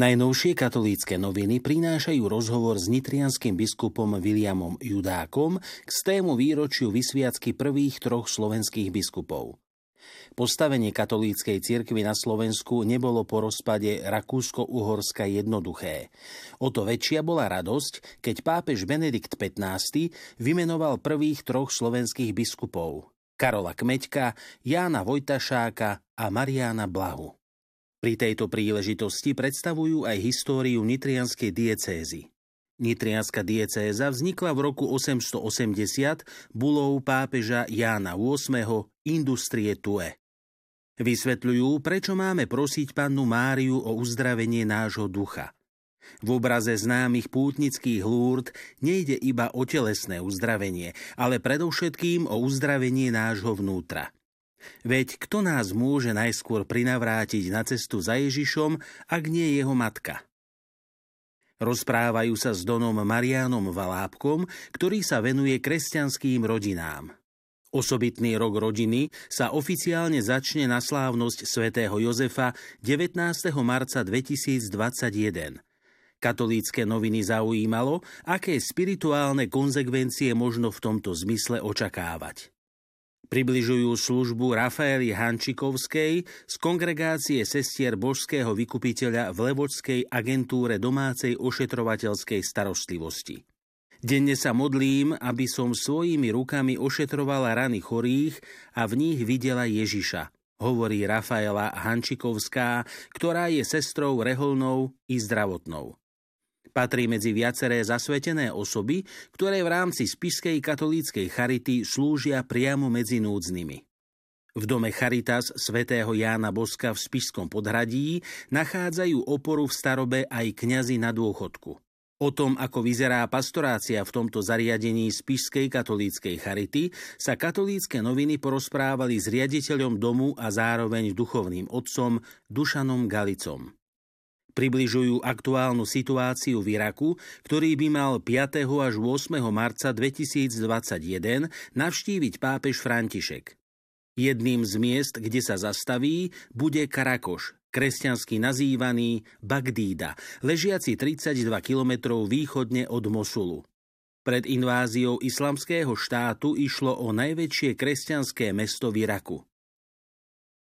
Najnovšie katolícke noviny prinášajú rozhovor s nitrianským biskupom Williamom Judákom k tému výročiu vysviacky prvých troch slovenských biskupov. Postavenie katolíckej cirkvi na Slovensku nebolo po rozpade Rakúsko-Uhorska jednoduché. O to väčšia bola radosť, keď pápež Benedikt XV vymenoval prvých troch slovenských biskupov Karola Kmeďka, Jána Vojtašáka a Mariána Blahu. Pri tejto príležitosti predstavujú aj históriu nitrianskej diecézy. Nitrianská diecéza vznikla v roku 880 bulou pápeža Jána VIII Industrie Tue. Vysvetľujú, prečo máme prosiť pannu Máriu o uzdravenie nášho ducha. V obraze známych pútnických lúrd nejde iba o telesné uzdravenie, ale predovšetkým o uzdravenie nášho vnútra – Veď kto nás môže najskôr prinavrátiť na cestu za Ježišom, ak nie jeho matka? Rozprávajú sa s Donom Marianom Valábkom, ktorý sa venuje kresťanským rodinám. Osobitný rok rodiny sa oficiálne začne na slávnosť svätého Jozefa 19. marca 2021. Katolícke noviny zaujímalo, aké spirituálne konzekvencie možno v tomto zmysle očakávať. Približujú službu Rafaeli Hančikovskej z kongregácie sestier božského vykupiteľa v Levočskej agentúre domácej ošetrovateľskej starostlivosti. Denne sa modlím, aby som svojimi rukami ošetrovala rany chorých a v nich videla Ježiša, hovorí Rafaela Hančikovská, ktorá je sestrou reholnou i zdravotnou. Patrí medzi viaceré zasvetené osoby, ktoré v rámci spiskej katolíckej charity slúžia priamo medzi núdznymi. V dome Charitas svätého Jána Boska v Spišskom podhradí nachádzajú oporu v starobe aj kňazi na dôchodku. O tom, ako vyzerá pastorácia v tomto zariadení Spišskej katolíckej charity, sa katolícke noviny porozprávali s riaditeľom domu a zároveň duchovným otcom Dušanom Galicom približujú aktuálnu situáciu v Iraku, ktorý by mal 5. až 8. marca 2021 navštíviť pápež František. Jedným z miest, kde sa zastaví, bude Karakoš, kresťansky nazývaný Bagdída, ležiaci 32 kilometrov východne od Mosulu. Pred inváziou islamského štátu išlo o najväčšie kresťanské mesto v Iraku.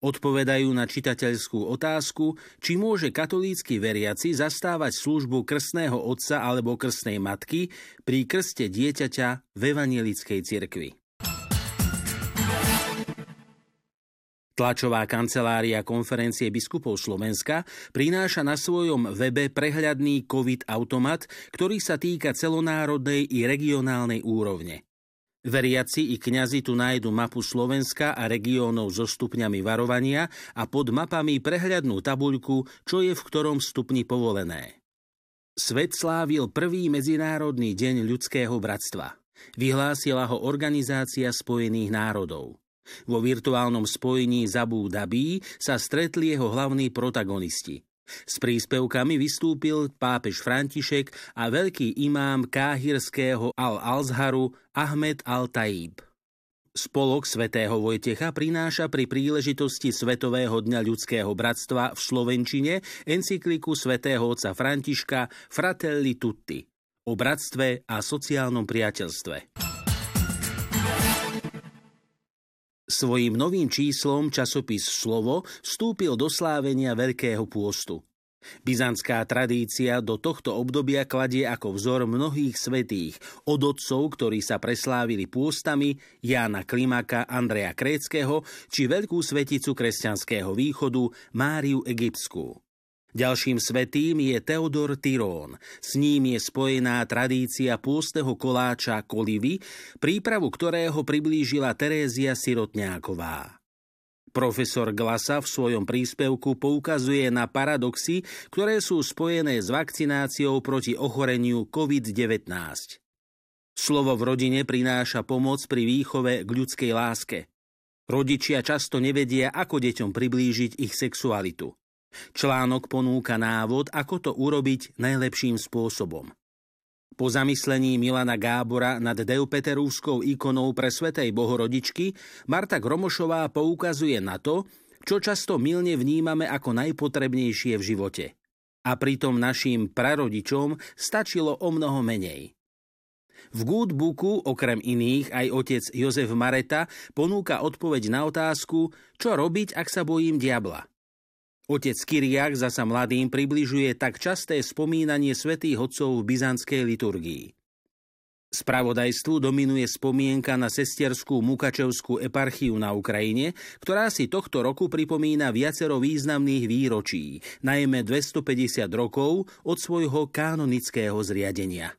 Odpovedajú na čitateľskú otázku, či môže katolícky veriaci zastávať službu krstného otca alebo krstnej matky pri krste dieťaťa v evanielickej cirkvi. Tlačová kancelária konferencie biskupov Slovenska prináša na svojom webe prehľadný COVID-automat, ktorý sa týka celonárodnej i regionálnej úrovne. Veriaci i kňazi tu nájdu mapu Slovenska a regiónov so stupňami varovania a pod mapami prehľadnú tabuľku, čo je v ktorom stupni povolené. Svet slávil prvý Medzinárodný deň ľudského bratstva. Vyhlásila ho Organizácia spojených národov. Vo virtuálnom spojení Zabú Dabí sa stretli jeho hlavní protagonisti. S príspevkami vystúpil pápež František a veľký imám káhirského Al-Alzharu Ahmed Al-Taib. Spolok svätého Vojtecha prináša pri príležitosti Svetového dňa ľudského bratstva v Slovenčine encykliku svätého otca Františka Fratelli Tutti o bratstve a sociálnom priateľstve. Svojím novým číslom časopis Slovo vstúpil do slávenia Veľkého pôstu. Byzantská tradícia do tohto obdobia kladie ako vzor mnohých svetých, od otcov, ktorí sa preslávili pôstami, Jána Klimaka, Andreja Kréckého, či veľkú sveticu kresťanského východu Máriu Egyptskú. Ďalším svetým je Teodor Tyrón. S ním je spojená tradícia pôstneho koláča kolivy, prípravu ktorého priblížila Terézia Sirotňáková. Profesor Glasa v svojom príspevku poukazuje na paradoxy, ktoré sú spojené s vakcináciou proti ochoreniu COVID-19. Slovo v rodine prináša pomoc pri výchove k ľudskej láske. Rodičia často nevedia, ako deťom priblížiť ich sexualitu. Článok ponúka návod, ako to urobiť najlepším spôsobom. Po zamyslení Milana Gábora nad Deupeterúskou ikonou pre Svetej Bohorodičky Marta Gromošová poukazuje na to, čo často milne vnímame ako najpotrebnejšie v živote. A pritom našim prarodičom stačilo o mnoho menej. V Goodbooku okrem iných aj otec Jozef Mareta ponúka odpoveď na otázku, čo robiť, ak sa bojím diabla. Otec Kyriak zasa mladým približuje tak časté spomínanie svätých otcov v byzantskej liturgii. Spravodajstvu dominuje spomienka na sesterskú Mukačevskú eparchiu na Ukrajine, ktorá si tohto roku pripomína viacero významných výročí, najmä 250 rokov od svojho kanonického zriadenia.